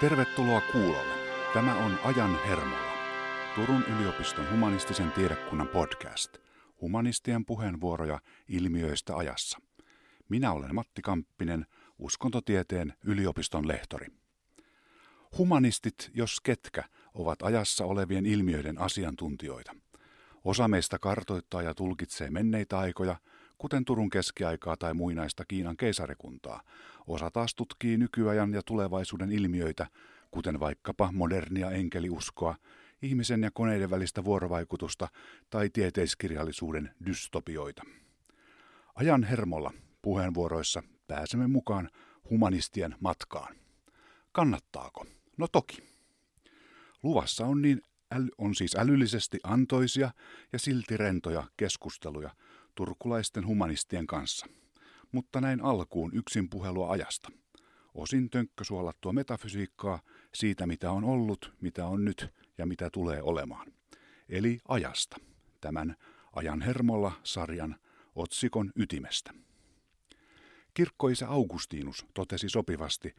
Tervetuloa kuulolle. Tämä on Ajan hermolla. Turun yliopiston humanistisen tiedekunnan podcast. Humanistien puheenvuoroja ilmiöistä ajassa. Minä olen Matti Kamppinen, uskontotieteen yliopiston lehtori. Humanistit, jos ketkä, ovat ajassa olevien ilmiöiden asiantuntijoita. Osa meistä kartoittaa ja tulkitsee menneitä aikoja, kuten Turun keskiaikaa tai muinaista Kiinan keisarikuntaa. Osa taas tutkii nykyajan ja tulevaisuuden ilmiöitä, kuten vaikkapa modernia enkeliuskoa, ihmisen ja koneiden välistä vuorovaikutusta tai tieteiskirjallisuuden dystopioita. Ajan hermolla puheenvuoroissa pääsemme mukaan humanistien matkaan. Kannattaako? No toki. Luvassa on, niin on siis älyllisesti antoisia ja silti rentoja keskusteluja turkulaisten humanistien kanssa. Mutta näin alkuun yksin puhelua ajasta. Osin tönkkösuolattua metafysiikkaa siitä, mitä on ollut, mitä on nyt ja mitä tulee olemaan. Eli ajasta, tämän ajan hermolla sarjan otsikon ytimestä. Kirkkoisä Augustinus totesi sopivasti,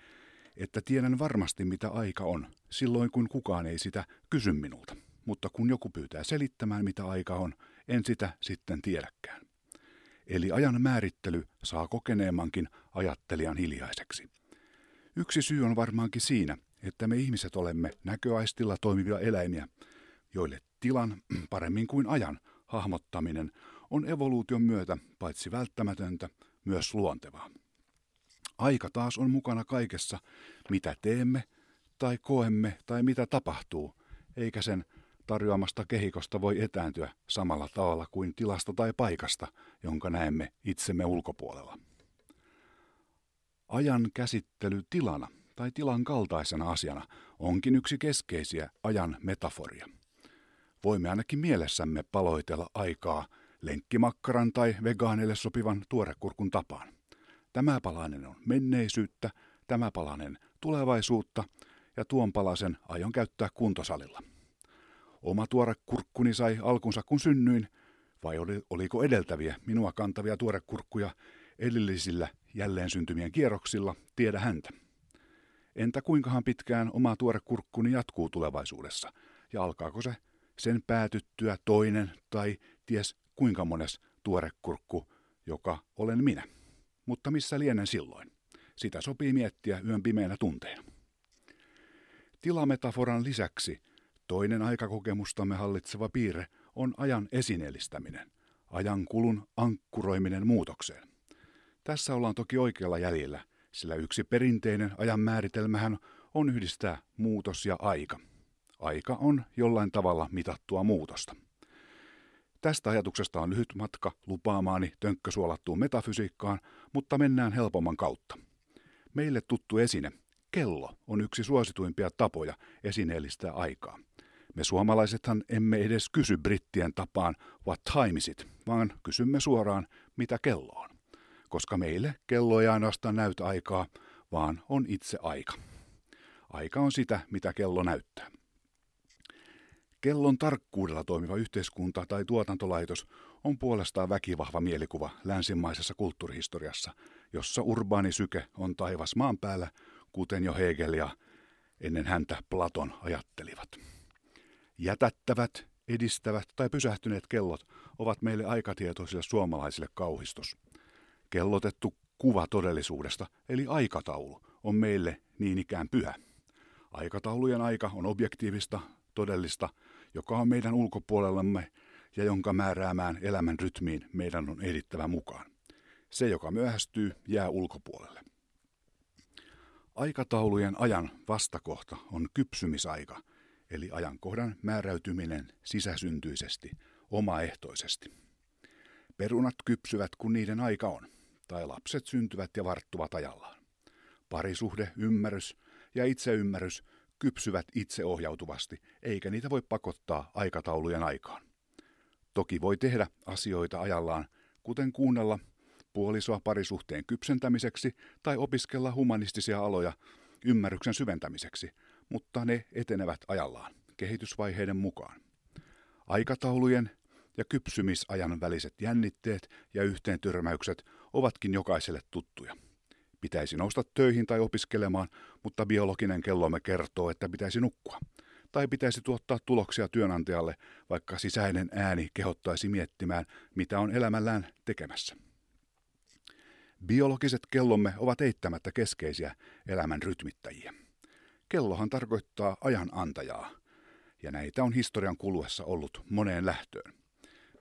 että tiedän varmasti mitä aika on, silloin kun kukaan ei sitä kysy minulta. Mutta kun joku pyytää selittämään mitä aika on, en sitä sitten tiedäkään. Eli ajan määrittely saa kokeneemmankin ajattelijan hiljaiseksi. Yksi syy on varmaankin siinä, että me ihmiset olemme näköaistilla toimivia eläimiä, joille tilan, paremmin kuin ajan, hahmottaminen on evoluution myötä paitsi välttämätöntä, myös luontevaa. Aika taas on mukana kaikessa, mitä teemme tai koemme tai mitä tapahtuu, eikä sen tarjoamasta kehikosta voi etääntyä samalla tavalla kuin tilasta tai paikasta, jonka näemme itsemme ulkopuolella. Ajan käsittely tilana tai tilan kaltaisena asiana onkin yksi keskeisiä ajan metaforia. Voimme ainakin mielessämme paloitella aikaa lenkkimakkaran tai vegaanille sopivan tuorekurkun tapaan. Tämä palanen on menneisyyttä, tämä palanen tulevaisuutta ja tuon palasen aion käyttää kuntosalilla. Oma tuorekurkkuni sai alkunsa kun synnyin, vai oli, oliko edeltäviä minua kantavia tuorekurkkuja edellisillä jälleen syntymien kierroksilla, tiedä häntä. Entä kuinkahan pitkään oma tuorekurkkuni jatkuu tulevaisuudessa, ja alkaako se sen päätyttyä toinen tai ties kuinka mones tuorekurkku, joka olen minä. Mutta missä lienen silloin? Sitä sopii miettiä yön pimeänä tunteina. Tilametaforan lisäksi toinen aikakokemustamme hallitseva piirre on ajan esineellistäminen, ajan kulun ankkuroiminen muutokseen. Tässä ollaan toki oikealla jäljellä, sillä yksi perinteinen ajan määritelmähän on yhdistää muutos ja aika. Aika on jollain tavalla mitattua muutosta. Tästä ajatuksesta on lyhyt matka lupaamaani tönkkösuolattuun metafysiikkaan, mutta mennään helpomman kautta. Meille tuttu esine, kello, on yksi suosituimpia tapoja esineellistää aikaa. Me suomalaisethan emme edes kysy brittien tapaan what time is it, vaan kysymme suoraan mitä kello on. Koska meille kello ei ainoastaan näytä aikaa, vaan on itse aika. Aika on sitä, mitä kello näyttää. Kellon tarkkuudella toimiva yhteiskunta tai tuotantolaitos on puolestaan väkivahva mielikuva länsimaisessa kulttuurihistoriassa, jossa urbaani syke on taivas maan päällä, kuten jo Hegel ja ennen häntä Platon ajattelivat. Jätättävät, edistävät tai pysähtyneet kellot ovat meille aikatietoisille suomalaisille kauhistus. Kellotettu kuva todellisuudesta, eli aikataulu, on meille niin ikään pyhä. Aikataulujen aika on objektiivista, todellista, joka on meidän ulkopuolellamme ja jonka määräämään elämän rytmiin meidän on edittävä mukaan. Se, joka myöhästyy, jää ulkopuolelle. Aikataulujen ajan vastakohta on kypsymisaika, eli ajankohdan määräytyminen sisäsyntyisesti, omaehtoisesti. Perunat kypsyvät, kun niiden aika on, tai lapset syntyvät ja varttuvat ajallaan. Parisuhde, ymmärrys ja itseymmärrys kypsyvät itseohjautuvasti, eikä niitä voi pakottaa aikataulujen aikaan. Toki voi tehdä asioita ajallaan, kuten kuunnella puolisoa parisuhteen kypsentämiseksi tai opiskella humanistisia aloja ymmärryksen syventämiseksi, mutta ne etenevät ajallaan, kehitysvaiheiden mukaan. Aikataulujen ja kypsymisajan väliset jännitteet ja yhteentyrmäykset ovatkin jokaiselle tuttuja. Pitäisi nousta töihin tai opiskelemaan, mutta biologinen kellomme kertoo, että pitäisi nukkua. Tai pitäisi tuottaa tuloksia työnantajalle, vaikka sisäinen ääni kehottaisi miettimään, mitä on elämällään tekemässä. Biologiset kellomme ovat eittämättä keskeisiä elämän rytmittäjiä. Kellohan tarkoittaa ajan antajaa, ja näitä on historian kuluessa ollut moneen lähtöön.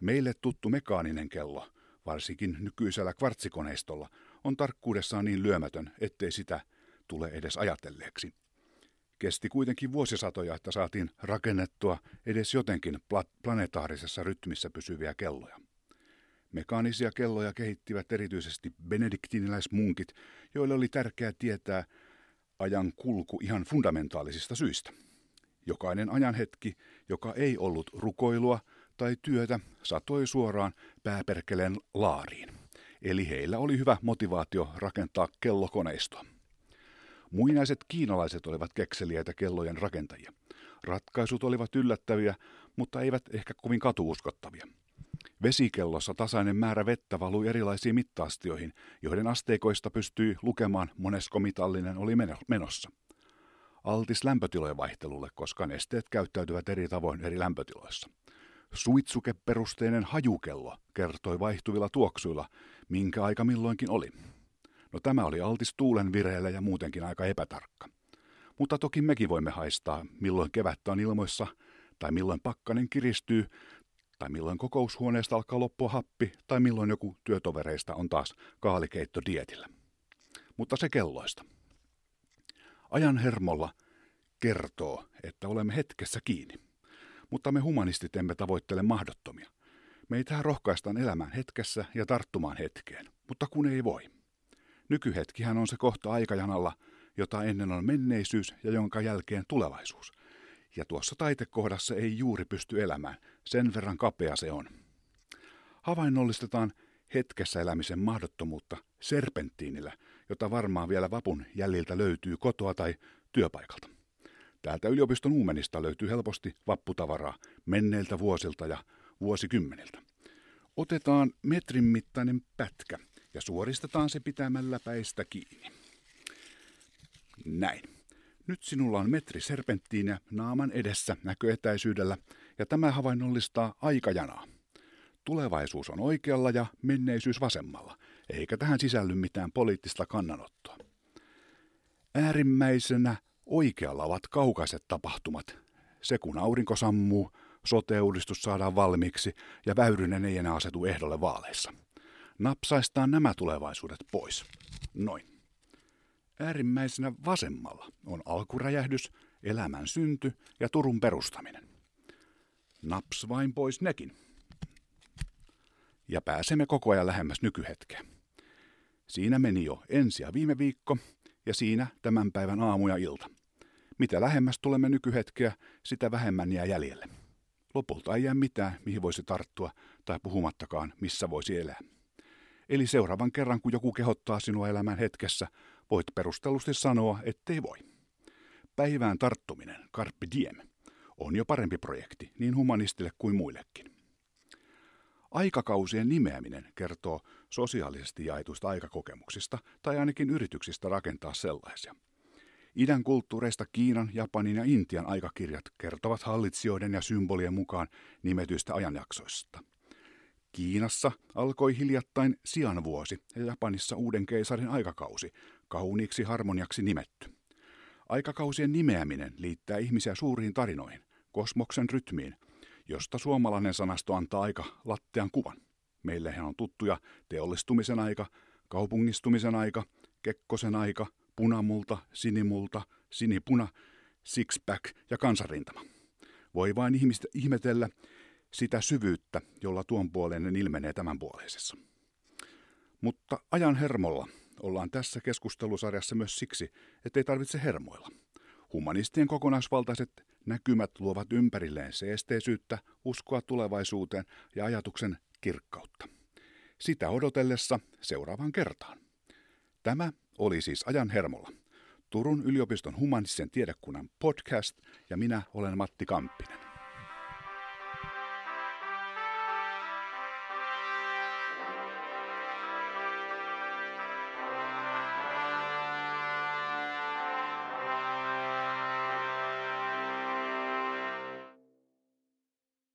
Meille tuttu mekaaninen kello, varsinkin nykyisellä kvartsikoneistolla, on tarkkuudessaan niin lyömätön, ettei sitä tule edes ajatelleeksi. Kesti kuitenkin vuosisatoja, että saatiin rakennettua edes jotenkin planetaarisessa rytmissä pysyviä kelloja. Mekaanisia kelloja kehittivät erityisesti benediktiniläismunkit, joille oli tärkeää tietää ajan kulku ihan fundamentaalisista syistä. Jokainen ajanhetki, joka ei ollut rukoilua tai työtä, satoi suoraan pääperkeleen laariin. Eli heillä oli hyvä motivaatio rakentaa kellokoneistoa. Muinaiset kiinalaiset olivat kekseliäitä kellojen rakentajia. Ratkaisut olivat yllättäviä, mutta eivät ehkä kovin katuuskottavia. Vesikellossa tasainen määrä vettä valui erilaisiin mittaastioihin, joiden asteikoista pystyi lukemaan monesko mitallinen oli menossa. Altis lämpötilojen vaihtelulle, koska nesteet käyttäytyvät eri tavoin eri lämpötiloissa. Suitsukeperusteinen hajukello kertoi vaihtuvilla tuoksuilla, minkä aika milloinkin oli. No tämä oli altis tuulen vireellä ja muutenkin aika epätarkka. Mutta toki mekin voimme haistaa, milloin kevättä on ilmoissa, tai milloin pakkanen kiristyy, tai milloin kokoushuoneesta alkaa loppua happi, tai milloin joku työtovereista on taas kaalikeitto dietillä. Mutta se kelloista. Ajan hermolla kertoo, että olemme hetkessä kiinni. Mutta me humanistit emme tavoittele mahdottomia. Meitä rohkaistaan elämään hetkessä ja tarttumaan hetkeen, mutta kun ei voi. Nykyhetkihän on se kohta aikajanalla, jota ennen on menneisyys ja jonka jälkeen tulevaisuus. Ja tuossa taitekohdassa ei juuri pysty elämään, sen verran kapea se on. Havainnollistetaan hetkessä elämisen mahdottomuutta serpenttiinillä, jota varmaan vielä vapun jäljiltä löytyy kotoa tai työpaikalta. Täältä yliopiston uumenista löytyy helposti vapputavaraa menneiltä vuosilta ja vuosikymmeniltä. Otetaan metrin mittainen pätkä ja suoristetaan se pitämällä päistä kiinni. Näin. Nyt sinulla on metri serpenttiiniä naaman edessä näköetäisyydellä ja tämä havainnollistaa aikajanaa. Tulevaisuus on oikealla ja menneisyys vasemmalla, eikä tähän sisälly mitään poliittista kannanottoa. Äärimmäisenä oikealla ovat kaukaiset tapahtumat. Se kun aurinko sammuu, sote-uudistus saadaan valmiiksi ja Väyrynen ei enää asetu ehdolle vaaleissa. Napsaistaan nämä tulevaisuudet pois. Noin. Äärimmäisenä vasemmalla on alkuräjähdys, elämän synty ja Turun perustaminen. Naps vain pois nekin. Ja pääsemme koko ajan lähemmäs nykyhetkeä. Siinä meni jo ensi ja viime viikko, ja siinä tämän päivän aamu ja ilta. Mitä lähemmäs tulemme nykyhetkeä, sitä vähemmän jää jäljelle. Lopulta ei jää mitään, mihin voisi tarttua, tai puhumattakaan, missä voisi elää. Eli seuraavan kerran, kun joku kehottaa sinua elämään hetkessä, voit perustellusti sanoa, ettei voi. Päivään tarttuminen, Carpe Diem, on jo parempi projekti niin humanistille kuin muillekin. Aikakausien nimeäminen kertoo sosiaalisesti jaetuista aikakokemuksista tai ainakin yrityksistä rakentaa sellaisia. Idän kulttuureista Kiinan, Japanin ja Intian aikakirjat kertovat hallitsijoiden ja symbolien mukaan nimetyistä ajanjaksoista. Kiinassa alkoi hiljattain sian vuosi ja Japanissa uuden keisarin aikakausi, kauniiksi harmoniaksi nimetty. Aikakausien nimeäminen liittää ihmisiä suuriin tarinoihin, kosmoksen rytmiin, josta suomalainen sanasto antaa aika lattean kuvan. Meillehän on tuttuja teollistumisen aika, kaupungistumisen aika, kekkosen aika, punamulta, sinimulta, sinipuna, sixpack ja kansanrintama. Voi vain ihmistä ihmetellä sitä syvyyttä, jolla tuon puoleinen ilmenee tämänpuoleisessa. Mutta ajan hermolla ollaan tässä keskustelusarjassa myös siksi, ettei tarvitse hermoilla. Humanistien kokonaisvaltaiset näkymät luovat ympärilleen seesteisyyttä, uskoa tulevaisuuteen ja ajatuksen kirkkautta. Sitä odotellessa seuraavaan kertaan. Tämä oli siis ajan hermolla. Turun yliopiston humanistisen tiedekunnan podcast ja minä olen Matti Kamppinen.